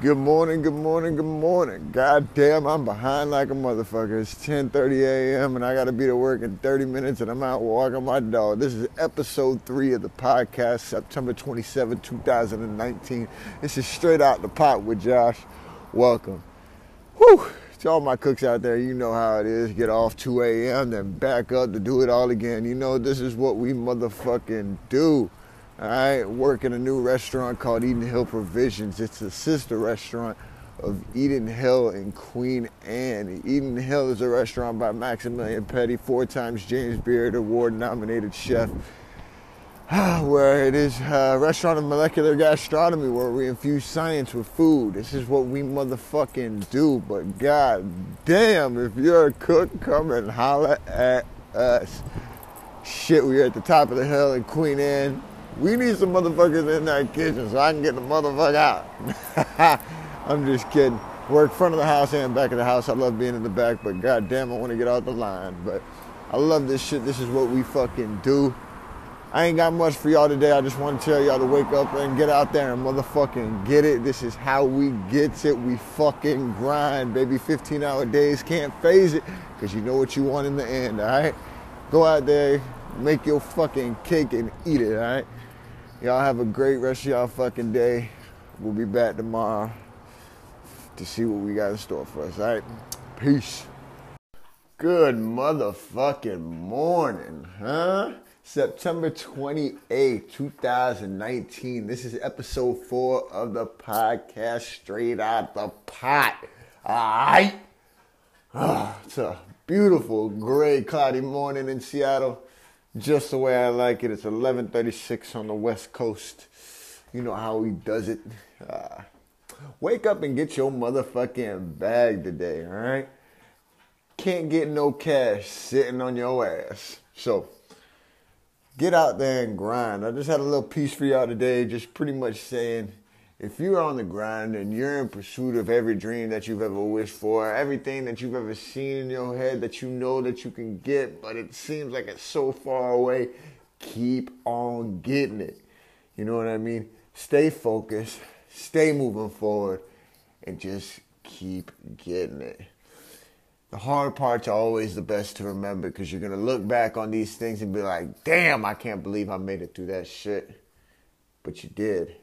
Good morning, good morning, good morning. God damn, I'm behind like a motherfucker. It's 10:30 a.m. and I gotta be to work in 30 minutes and I'm out walking my dog. This is episode three of the podcast, September 27, 2019. This is straight out the pot with Josh. Welcome. Whew. To all my cooks out there, you know how it is. Get off 2 a.m., then back up to do it all again. You know this is what we motherfucking do. I work in a new restaurant called Eden Hill Provisions. It's a sister restaurant of Eden Hill in Queen Anne. Eden Hill is a restaurant by Maximilian Petty, four times James Beard Award nominated chef, where it is a restaurant of molecular gastronomy where we infuse science with food. This is what we motherfucking do. But god damn, if you're a cook, come and holler at us. Shit, we're at the top of the hill in Queen Anne we need some motherfuckers in that kitchen so I can get the motherfucker out. I'm just kidding. Work front of the house and back of the house. I love being in the back, but goddamn, I want to get out the line. But I love this shit. This is what we fucking do. I ain't got much for y'all today. I just want to tell y'all to wake up and get out there and motherfucking get it. This is how we gets it. We fucking grind, baby. 15 hour days can't phase it because you know what you want in the end, all right? Go out there, make your fucking cake and eat it, all right? Y'all have a great rest of y'all fucking day. We'll be back tomorrow to see what we got in store for us. All right. Peace. Good motherfucking morning, huh? September 28, 2019. This is episode four of the podcast, Straight Out the Pot. All right. Oh, it's a beautiful, gray, cloudy morning in Seattle just the way I like it. It's 11:36 on the West Coast. You know how he does it. Uh, wake up and get your motherfucking bag today, all right? Can't get no cash sitting on your ass. So get out there and grind. I just had a little piece for y'all today, just pretty much saying if you're on the grind and you're in pursuit of every dream that you've ever wished for, everything that you've ever seen in your head that you know that you can get, but it seems like it's so far away, keep on getting it. You know what I mean? Stay focused, stay moving forward, and just keep getting it. The hard parts are always the best to remember because you're going to look back on these things and be like, damn, I can't believe I made it through that shit. But you did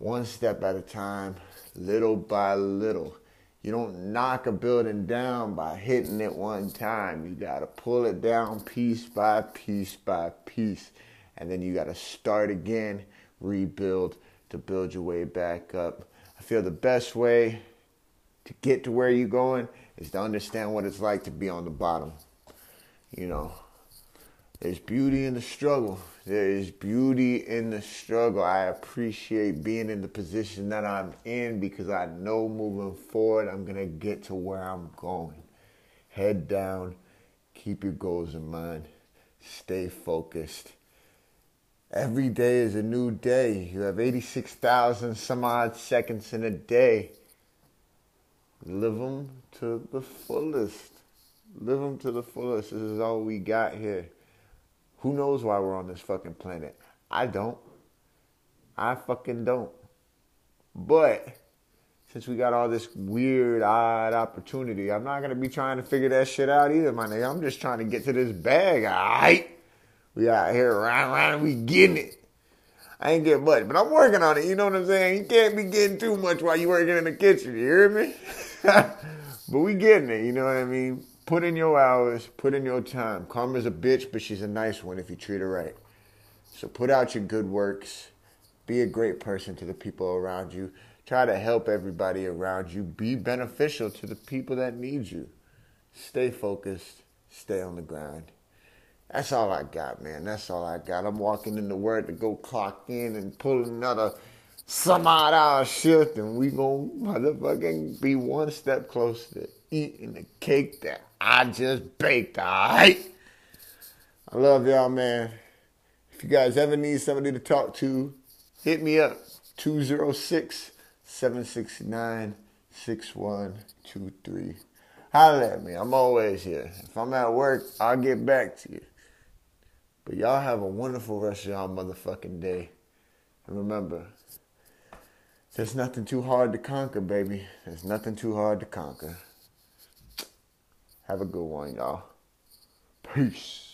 one step at a time, little by little. You don't knock a building down by hitting it one time. You got to pull it down piece by piece by piece. And then you got to start again, rebuild to build your way back up. I feel the best way to get to where you're going is to understand what it's like to be on the bottom. You know, there's beauty in the struggle. There is beauty in the struggle. I appreciate being in the position that I'm in because I know moving forward I'm going to get to where I'm going. Head down, keep your goals in mind, stay focused. Every day is a new day. You have 86,000 some odd seconds in a day. Live them to the fullest. Live them to the fullest. This is all we got here. Who knows why we're on this fucking planet? I don't. I fucking don't. But since we got all this weird, odd opportunity, I'm not gonna be trying to figure that shit out either, my nigga. I'm just trying to get to this bag, alright? We out here around, around, we getting it. I ain't getting much, but I'm working on it. You know what I'm saying? You can't be getting too much while you working in the kitchen. You hear me? but we getting it. You know what I mean? Put in your hours, put in your time. Karma's a bitch, but she's a nice one if you treat her right. So put out your good works. Be a great person to the people around you. Try to help everybody around you. Be beneficial to the people that need you. Stay focused. Stay on the grind. That's all I got, man. That's all I got. I'm walking in the to go clock in and pull another some odd hour shift, and we gonna motherfucking be one step closer to eating the cake that I just baked, alright? I love y'all, man. If you guys ever need somebody to talk to, hit me up 206 769 6123. Holler at me. I'm always here. If I'm at work, I'll get back to you. But y'all have a wonderful rest of y'all motherfucking day. And remember, There's nothing too hard to conquer, baby. There's nothing too hard to conquer. Have a good one, y'all. Peace.